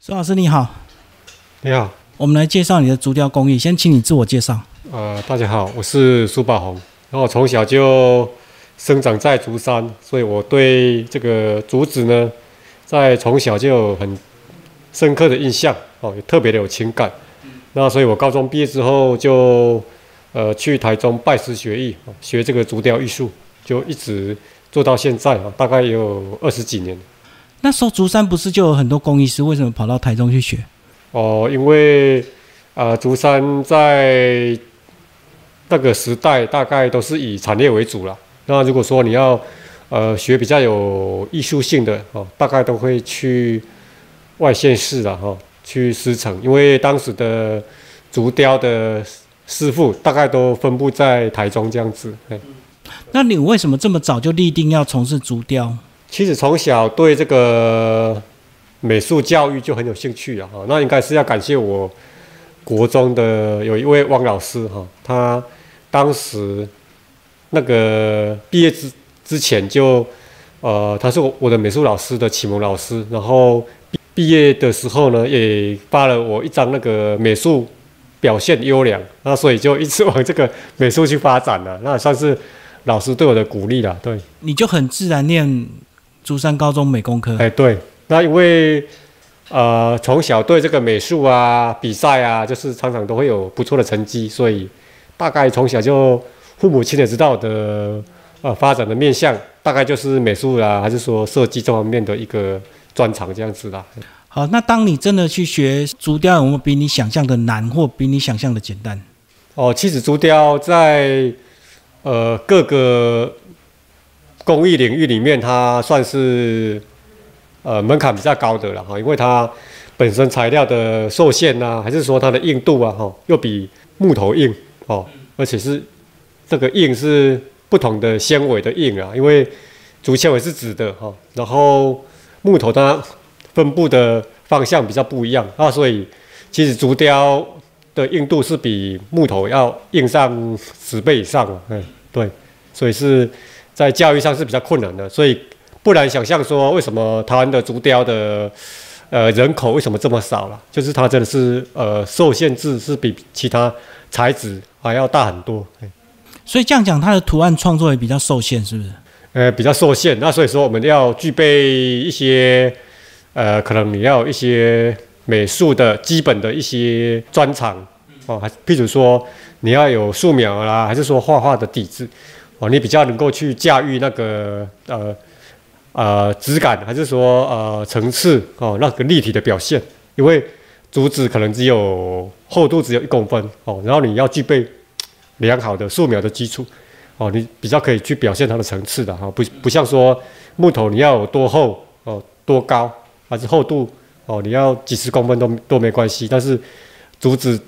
苏老师你好，你好，我们来介绍你的竹雕工艺。先请你自我介绍。呃，大家好，我是苏宝红。然后从小就生长在竹山，所以我对这个竹子呢，在从小就有很深刻的印象哦，也特别的有情感。那所以我高中毕业之后就呃去台中拜师学艺，学这个竹雕艺术，就一直做到现在啊，大概有二十几年。那时候竹山不是就有很多工艺师，为什么跑到台中去学？哦，因为呃竹山在那个时代大概都是以产业为主了。那如果说你要呃学比较有艺术性的哦，大概都会去外县市了哈，去师承，因为当时的竹雕的师傅大概都分布在台中这样子。那你为什么这么早就立定要从事竹雕？其实从小对这个美术教育就很有兴趣啊，哈，那应该是要感谢我国中的有一位汪老师哈，他当时那个毕业之之前就呃，他是我我的美术老师的启蒙老师，然后毕业的时候呢，也发了我一张那个美术表现优良，那所以就一直往这个美术去发展了，那算是老师对我的鼓励了，对，你就很自然念。竹山高中美工科，哎，对，那因为呃从小对这个美术啊、比赛啊，就是常常都会有不错的成绩，所以大概从小就父母亲也知道的呃发展的面向，大概就是美术啊，还是说设计这方面的一个专长这样子啦。好，那当你真的去学竹雕，有没有比你想象的难，或比你想象的简单？哦，其实竹雕在呃各个。工艺领域里面，它算是呃门槛比较高的了哈，因为它本身材料的受限呐，还是说它的硬度啊哈，又比木头硬哦，而且是这个硬是不同的纤维的硬啊，因为竹纤维是直的哈，然后木头它分布的方向比较不一样啊，所以其实竹雕的硬度是比木头要硬上十倍以上，嗯，对，所以是。在教育上是比较困难的，所以不难想象说，为什么台湾的竹雕的呃人口为什么这么少了？就是它真的是呃受限制是比其他材质还要大很多。所以这样讲，它的图案创作也比较受限，是不是？呃，比较受限。那所以说，我们要具备一些呃，可能你要一些美术的基本的一些专长哦，还譬如说你要有素描啦，还是说画画的底子。哦，你比较能够去驾驭那个呃呃质感，还是说呃层次哦那个立体的表现？因为竹子可能只有厚度只有一公分哦，然后你要具备良好的素描的基础哦，你比较可以去表现它的层次的哈，不不像说木头你要有多厚哦多高还是厚度哦，你要几十公分都都没关系，但是竹子。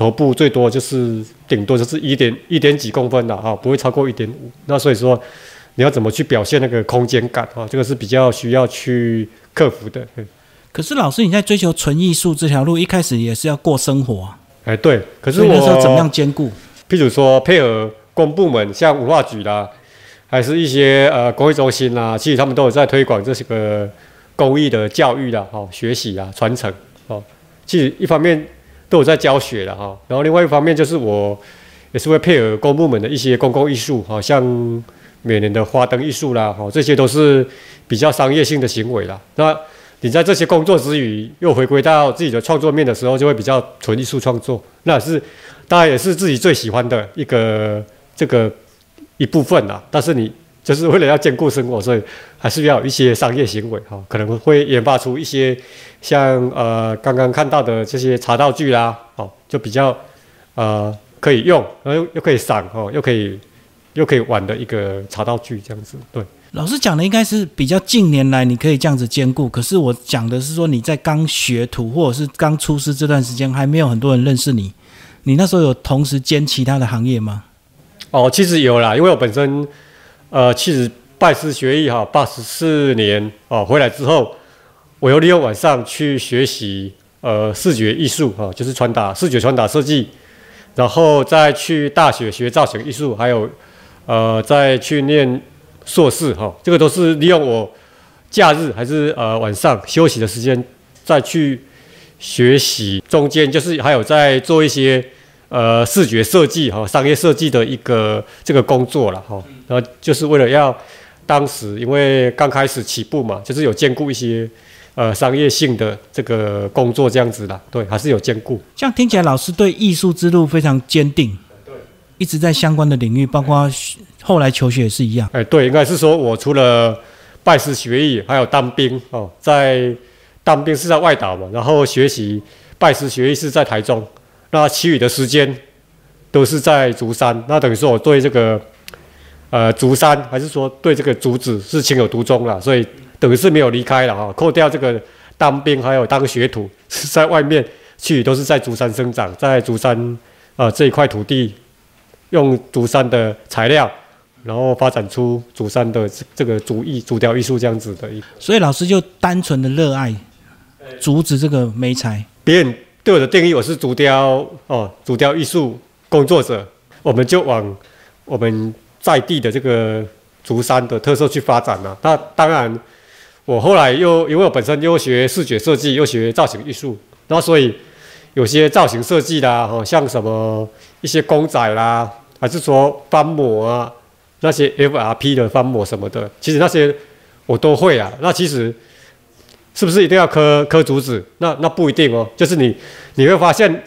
头部最多就是顶多就是一点一点几公分的啊，不会超过一点五。那所以说，你要怎么去表现那个空间感啊？这个是比较需要去克服的。可是老师，你在追求纯艺术这条路，一开始也是要过生活啊。哎，对。可是我那时候怎么样兼顾？譬如说配合公部门，像文化局啦，还是一些呃工艺中心啦，其实他们都有在推广这些个工艺的教育啦、哦学习啊、传承哦。其实一方面。都有在教学了哈，然后另外一方面就是我也是会配合公部门的一些公共艺术，好像每年的花灯艺术啦，哈，这些都是比较商业性的行为啦。那你在这些工作之余，又回归到自己的创作面的时候，就会比较纯艺术创作，那是当然也是自己最喜欢的一个这个一部分啦。但是你就是为了要兼顾生活，所以还是要有一些商业行为哈，可能会研发出一些。像呃刚刚看到的这些茶道具啦，哦，就比较呃可以用，然后又又可以赏哦，又可以又可以玩的一个茶道具这样子。对，老师讲的应该是比较近年来你可以这样子兼顾，可是我讲的是说你在刚学徒或者是刚出师这段时间还没有很多人认识你，你那时候有同时兼其他的行业吗？哦，其实有啦，因为我本身呃其实拜师学艺哈，八十四年哦回来之后。我又利用晚上去学习呃视觉艺术哈，就是传达视觉传达设计，然后再去大学学造型艺术，还有呃再去念硕士哈，这个都是利用我假日还是呃晚上休息的时间再去学习，中间就是还有在做一些呃视觉设计哈、商业设计的一个这个工作了哈，然后就是为了要当时因为刚开始起步嘛，就是有兼顾一些呃商业性的这个工作这样子啦，对，还是有兼顾。这样听起来，老师对艺术之路非常坚定，对一直在相关的领域，包括后来求学也是一样。哎，对，应该是说我除了拜师学艺，还有当兵哦，在当兵是在外岛嘛，然后学习拜师学艺是在台中，那其余的时间都是在竹山。那等于说我对这个呃竹山，还是说对这个竹子是情有独钟了，所以等于是没有离开了哈。扣掉这个当兵还有当学徒是在外面去，都是在竹山生长，在竹山呃这一块土地。用竹山的材料，然后发展出竹山的这个竹艺、竹雕艺术这样子的。所以老师就单纯的热爱竹子这个媒材。别人对我的定义，我是竹雕哦，竹雕艺术工作者。我们就往我们在地的这个竹山的特色去发展了。那当然，我后来又因为我本身又学视觉设计，又学造型艺术，那所以有些造型设计啦，哦，像什么一些公仔啦。还是说翻模啊，那些 FRP 的翻模什么的，其实那些我都会啊。那其实是不是一定要刻刻竹子？那那不一定哦。就是你你会发现，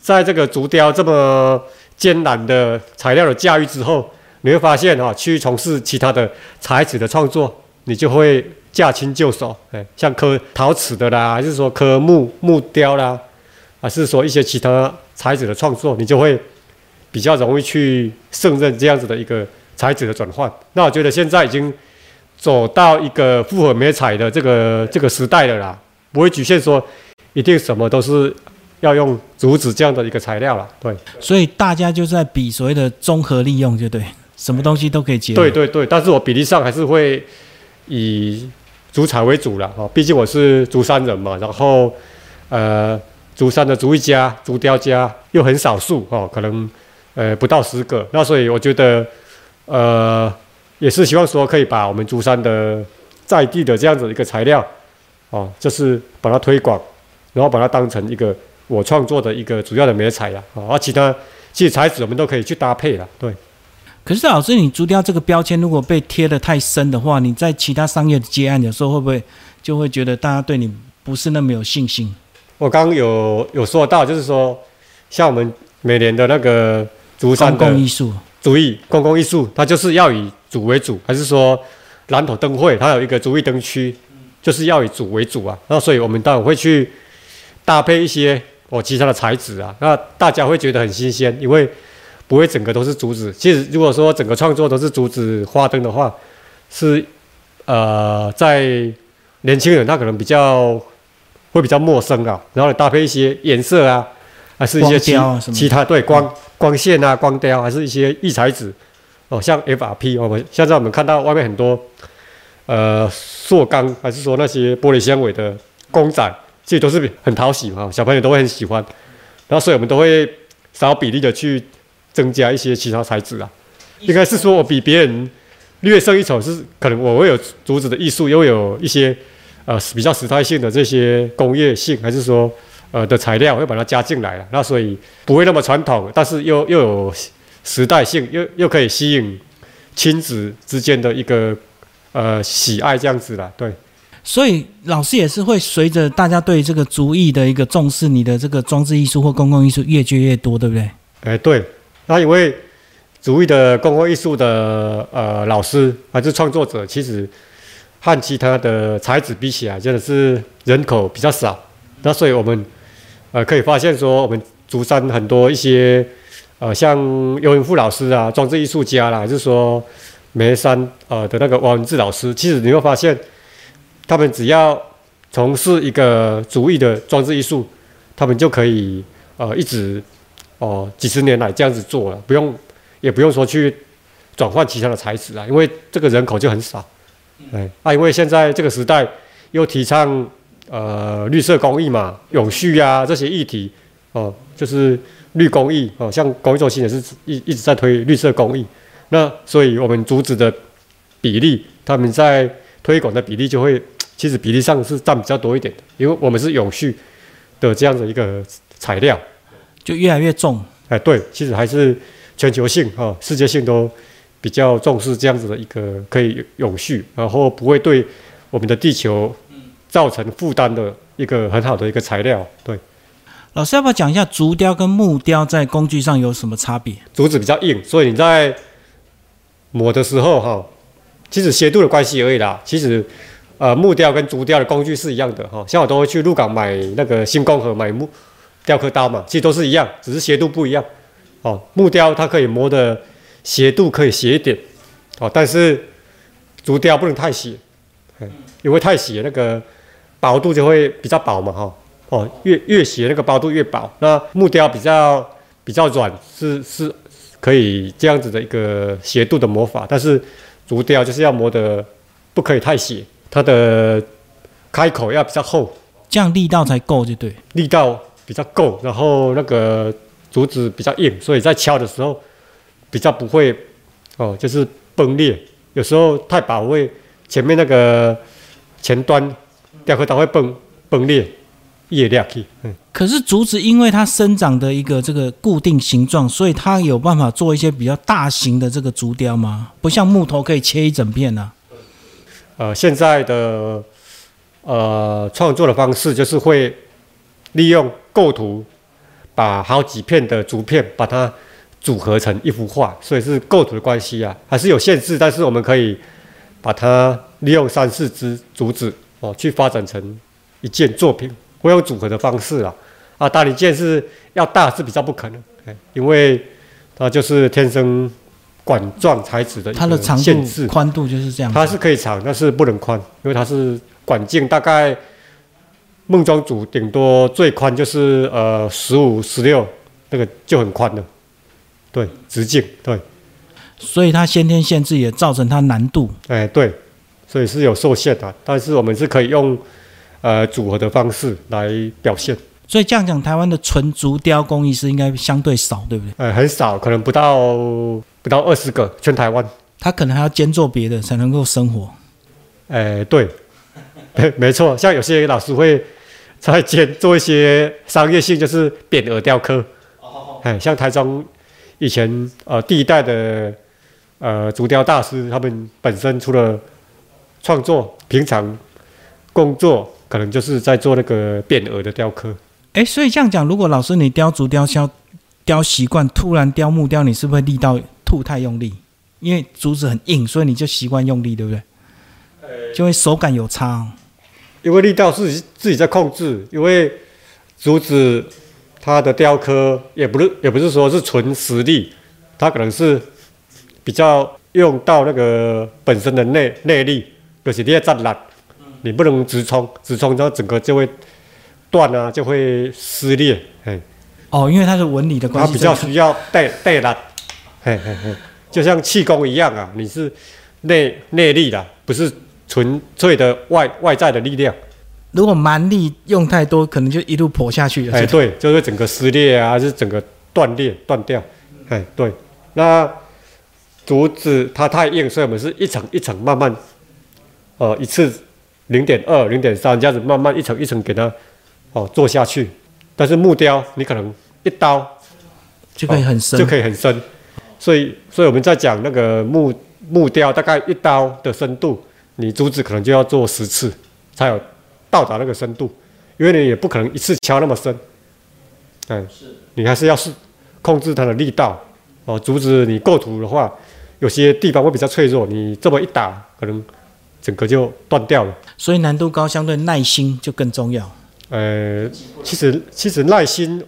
在这个竹雕这么艰难的材料的驾驭之后，你会发现啊，去从事其他的材质的创作，你就会驾轻就熟。哎，像刻陶瓷的啦，还是说刻木木雕啦，还是说一些其他材质的创作，你就会。比较容易去胜任这样子的一个材质的转换。那我觉得现在已经走到一个复合美彩的这个这个时代了啦，不会局限说一定什么都是要用竹子这样的一个材料了。对，所以大家就在比所谓的综合利用，就对，什么东西都可以结。对对对，但是我比例上还是会以竹材为主了哈，毕竟我是竹山人嘛，然后呃，竹山的竹艺家、竹雕家又很少数哦，可能。呃，不到十个，那所以我觉得，呃，也是希望说可以把我们竹山的在地的这样子一个材料，哦，就是把它推广，然后把它当成一个我创作的一个主要的媒材呀，啊，而其他其实材质我们都可以去搭配了，对。可是老师，你竹雕这个标签如果被贴的太深的话，你在其他商业的接案的时候会不会就会觉得大家对你不是那么有信心？我刚刚有有说到，就是说像我们每年的那个。竹山公共艺术主义，公共艺术，它就是要以主为主，还是说蓝头灯会它有一个主义灯区，就是要以主为主啊？那所以我们当然会去搭配一些哦其他的材质啊，那大家会觉得很新鲜，因为不会整个都是竹子。其实如果说整个创作都是竹子花灯的话，是呃在年轻人他可能比较会比较陌生啊，然后你搭配一些颜色啊。还是一些其其他对光光线啊光雕，还是一些异材质哦，像 FRP，我们现在我们看到外面很多呃塑钢，还是说那些玻璃纤维的公仔，其实都是很讨喜嘛，小朋友都会很喜欢。然后所以我们都会少比例的去增加一些其他材质啊。应该是说我比别人略胜一筹，是可能我会有竹子的艺术，又有一些呃比较时代性的这些工业性，还是说？呃的材料会把它加进来了，那所以不会那么传统，但是又又有时代性，又又可以吸引亲子之间的一个呃喜爱这样子啦。对。所以老师也是会随着大家对这个竹艺的一个重视，你的这个装置艺术或公共艺术越接越多，对不对？哎，对。那因为竹艺的公共艺术的呃老师还是创作者，其实和其他的才子比起来，真的是人口比较少。那所以我们。呃，可以发现说，我们竹山很多一些，呃，像尤文富老师啊，装置艺术家啦，还是说梅山呃的那个王文志老师，其实你会发现，他们只要从事一个竹艺的装置艺术，他们就可以呃一直哦几十年来这样子做了，不用也不用说去转换其他的材质啊，因为这个人口就很少，哎，啊，因为现在这个时代又提倡。呃，绿色工艺嘛，永续啊，这些议题，哦，就是绿工艺哦，像公益中心也是一一直在推绿色工艺。那所以我们竹子的比例，他们在推广的比例就会其实比例上是占比较多一点的，因为我们是永续的这样的一个材料，就越来越重。哎，对，其实还是全球性哈、世界性都比较重视这样子的一个可以永续，然后不会对我们的地球造成负担的一个很好的一个材料。对，老师要不要讲一下竹雕跟木雕在工具上有什么差别？竹子比较硬，所以你在磨的时候哈、其实斜度的关系而已啦。其实呃木雕跟竹雕的工具是一样的哈、像我都会去鹿港买那个新工盒买木雕刻刀嘛，其实都是一样，只是斜度不一样。哦，木雕它可以磨的斜度可以斜一点，哦，但是竹雕不能太斜，嗯因为太斜那个薄度就会比较薄嘛哈、哦，越越斜那个薄度越薄。那木雕比较比较软，是是可以这样子的一个斜度的磨法，但是竹雕就是要磨的不可以太斜，它的开口要比较厚，这样力道才够，就对。力道比较够，然后那个竹子比较硬，所以在敲的时候比较不会哦，就是崩裂。有时候太薄会前面那个前端雕刻刀会崩崩裂，裂裂去。嗯，可是竹子因为它生长的一个这个固定形状，所以它有办法做一些比较大型的这个竹雕吗？不像木头可以切一整片啊。呃，现在的呃创作的方式就是会利用构图，把好几片的竹片把它组合成一幅画，所以是构图的关系啊，还是有限制，但是我们可以把它利用三四支竹子哦去发展成一件作品，会用组合的方式啊啊，大理剑是要大是比较不可能，哎，因为它就是天生管状材质的它的长限制度、。宽度就是这样。它是可以长，但是不能宽，因为它是管径大概梦中组顶多最宽就是呃十五、十六，那个就很宽了。对，直径对，所以它先天限制也造成它难度。哎对，所以是有受限的，但是我们是可以用呃组合的方式来表现，所以这样讲，台湾的纯竹雕工艺师应该相对少，对不对？呃很少，可能不到不到二十个，全台湾。他可能还要兼做别的才能够生活。哎，对，没没错，像有些老师会在兼做一些商业性，就是匾额雕刻。哎，像台中以前呃第一代的呃竹雕大师，他们本身除了创作，平常工作可能就是在做那个匾额的雕刻。哎，所以这样讲，如果老师你雕竹雕削雕习惯，突然雕木雕，你是不是力道吐太用力？因为竹子很硬，所以你就习惯用力，对不对？就会手感有差、哦。因为力道是自己自己在控制，因为竹子它的雕刻也不是也不是说是纯实力，它可能是比较用到那个本身的内内力，就是你要站烂，你不能直冲，直冲之后整个就会断啊，就会撕裂，哎，哦，因为它是纹理的关系，它比较需要带带烂，嘿嘿嘿，就像气功一样啊，你是内内力的，不是纯粹的外外在的力量。如果蛮力用太多，可能就一路破下去了。哎，对，就是整个撕裂啊，还是整个断裂、断掉。哎，对。那竹子它太硬，所以我们是一层一层慢慢，呃，一次零点二、零点三这样子慢慢一层一层给它哦做下去。但是木雕你可能一刀就可以很深，就可以很深，所以所以我们在讲那个木木雕大概一刀的深度，你竹子可能就要做十次才有到达那个深度，因为你也不可能一次敲那么深，嗯，你还是要是控制它的力道哦。竹子你构图的话，有些地方会比较脆弱，你这么一打，可能整个就断掉了。所以难度高，相对耐心就更重要。呃，其实其实耐心，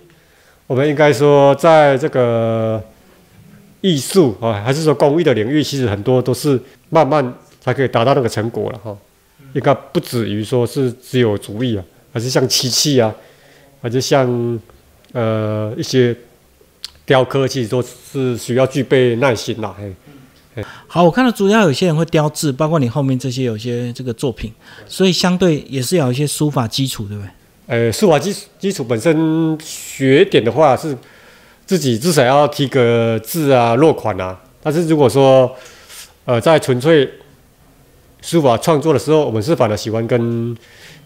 我们应该说，在这个艺术啊，还是说工艺的领域，其实很多都是慢慢才可以达到那个成果了哈。应该不止于说是只有主意啊，还是像漆器啊，还是像呃一些雕刻，其实都是需要具备耐心啦。嘿，好，我看到主要有些人会雕字，包括你后面这些有些这个作品，所以相对也是要有一些书法基础，对不对？呃，书法基基础本身学点的话是自己至少要提个字啊、落款啊。但是如果说呃在纯粹书法创作的时候，我们是反而喜欢跟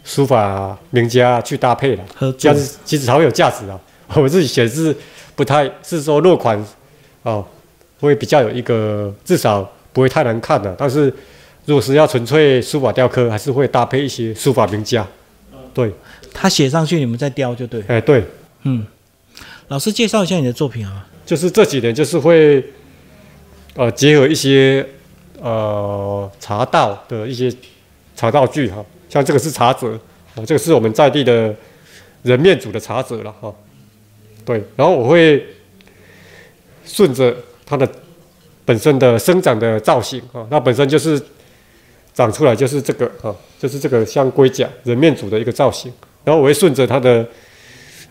书法名家去搭配的，这样子其实才会有价值啊。我自己写字不太是说落款哦，会比较有一个至少不会太难看的。但是如果是要纯粹书法雕刻，还是会搭配一些书法名家。对，他写上去，你们再雕就对。哎对，嗯，老师介绍一下你的作品啊？就是这几年就是会呃结合一些呃茶道的一些茶道具哈，像这个是茶则啊，这个是我们在地的人面煮的茶则了哈。对，然后我会顺着它的本身的生长的造型啊，那本身就是长出来就是这个啊，就是这个像龟甲人面组的一个造型，然后我会顺着它的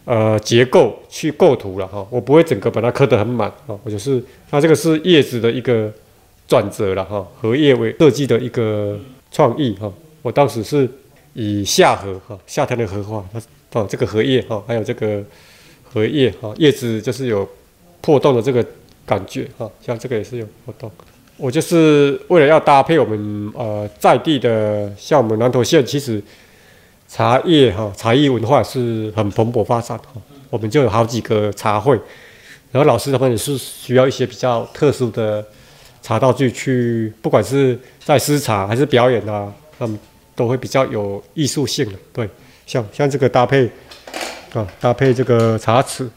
呃结构去构图了哈，我不会整个把它刻得很满啊，我就是它这个是叶子的一个转折了哈，荷叶为设计的一个创意哈，我当时是以夏荷哈夏天的荷花，它哦这个荷叶哈，还有这个。荷叶哈，叶子就是有破洞的这个感觉哈，像这个也是有破洞。我就是为了要搭配我们呃在地的，像我们南投县，其实茶叶哈茶艺文化是很蓬勃发展哈。我们就有好几个茶会，然后老师他们也是需要一些比较特殊的茶道具去，不管是在施茶还是表演啊，他们都会比较有艺术性的。对，像像这个搭配。啊，搭配这个茶匙，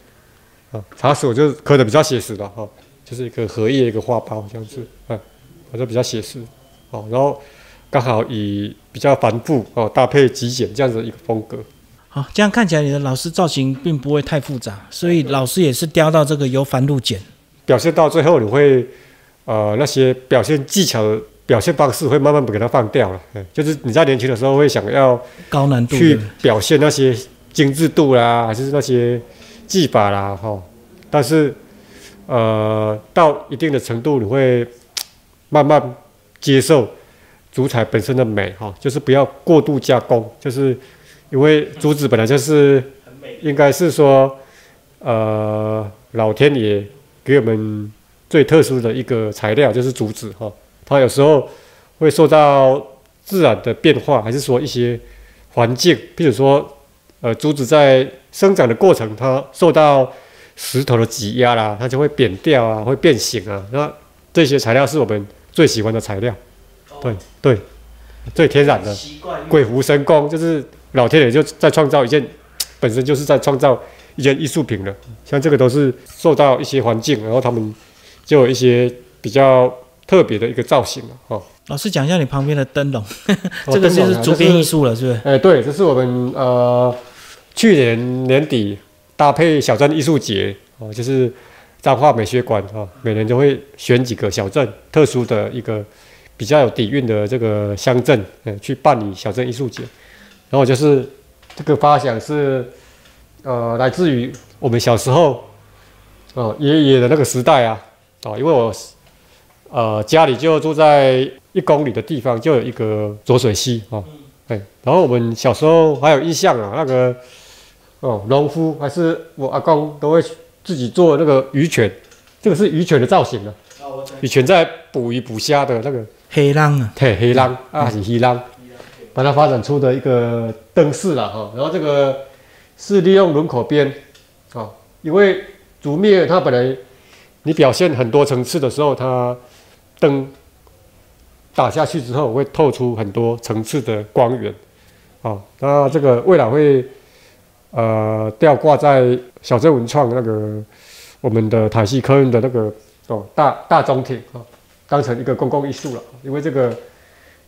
啊，茶匙我就刻的比较写实的哈，就是一个荷叶一个花苞这样子，啊，我就比较写实，哦，然后刚好以比较繁复哦搭配极简这样子一个风格。好，这样看起来你的老师造型并不会太复杂，所以老师也是雕到这个由繁入简，表现到最后你会呃那些表现技巧的表现方式会慢慢给它放掉了，嗯，就是你在年轻的时候会想要高难度去表现那些。精致度啦，还是那些技法啦，哈，但是，呃，到一定的程度，你会慢慢接受竹材本身的美，哈，就是不要过度加工，就是因为竹子本来就是应该是说，呃，老天爷给我们最特殊的一个材料就是竹子，哈，它有时候会受到自然的变化，还是说一些环境，比如说。呃，竹子在生长的过程，它受到石头的挤压啦，它就会扁掉啊，会变形啊。那这些材料是我们最喜欢的材料，对对，最天然的，鬼斧神工，就是老天爷就在创造一件，本身就是在创造一件艺术品了。像这个都是受到一些环境，然后他们就有一些比较特别的一个造型了，哈。老师讲一下你旁边的灯笼，这个就是竹编艺术了，是不是？哎，对，这是我们呃。去年年底搭配小镇艺术节哦，就是彰化美学馆哦，每年都会选几个小镇特殊的一个比较有底蕴的这个乡镇，嗯，去办理小镇艺术节。然后就是这个发想是呃来自于我们小时候哦爷爷的那个时代啊，哦，因为我呃家里就住在一公里的地方，就有一个浊水溪啊，哎，然后我们小时候还有印象啊，那个。哦，农夫还是我阿公都会自己做那个鱼犬，这个是鱼犬的造型啊。以前在捕鱼捕虾的那个黑浪啊，对，黑浪啊是黑浪，把它发展出的一个灯饰了哈。然后这个是利用轮口边啊，因为竹篾它本来你表现很多层次的时候，它灯打下去之后会透出很多层次的光源啊。那这个未来会。呃，吊挂在小镇文创那个我们的台西科院的那个哦大大中庭啊，当成一个公共艺术了。因为这个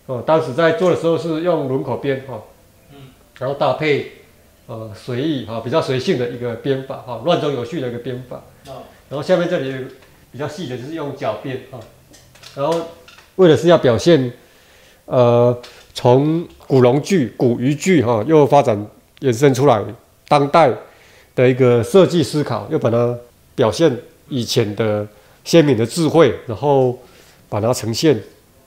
哦，当时在做的时候是用轮廓编哈，嗯，然后搭配呃随意哈，比较随性的一个编法哈，乱中有序的一个编法。然后下面这里比较细的就是用角编啊，然后为了是要表现呃从古龙剧、古渔剧哈，又发展衍生出来。当代的一个设计思考，又把它表现以前的鲜明的智慧，然后把它呈现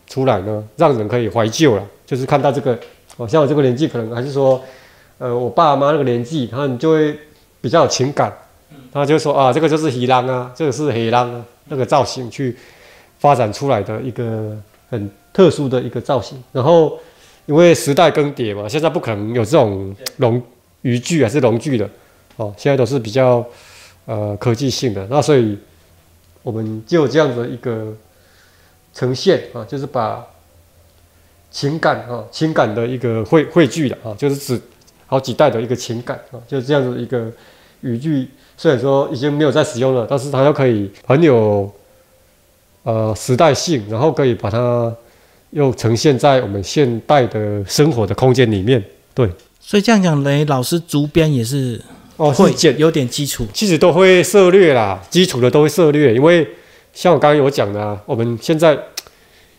出来呢，让人可以怀旧了。就是看到这个，哦，像我这个年纪，可能还是说，呃，我爸妈那个年纪，他们就会比较有情感，他就说啊，这个就是黑狼啊，这个是黑狼啊，那个造型去发展出来的一个很特殊的一个造型。然后因为时代更迭嘛，现在不可能有这种龙渔具还是龙具的哦，现在都是比较呃科技性的。那所以我们就有这样的一个呈现啊，就是把情感啊情感的一个汇汇聚的啊，就是指好几代的一个情感啊，就这样子一个语句。虽然说已经没有在使用了，但是它又可以很有呃时代性，然后可以把它又呈现在我们现代的生活的空间里面。对，所以这样讲，雷老师竹编也是哦，会是简有点基础。其实都会涉略啦，基础的都会涉略，因为像我刚刚有讲的、啊，我们现在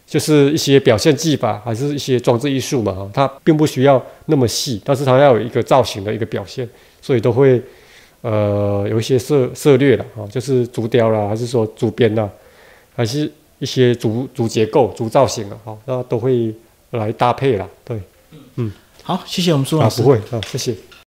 就是一些表现技法，还是一些装置艺术嘛，哈，它并不需要那么细，但是它要有一个造型的一个表现，所以都会呃有一些涉涉略了啊，就是竹雕啦，还是说竹编啦，还是一些竹竹结构、竹造型的，哈，那都会来搭配啦，对，嗯好，谢谢我们苏老啊，师不。会啊，谢谢。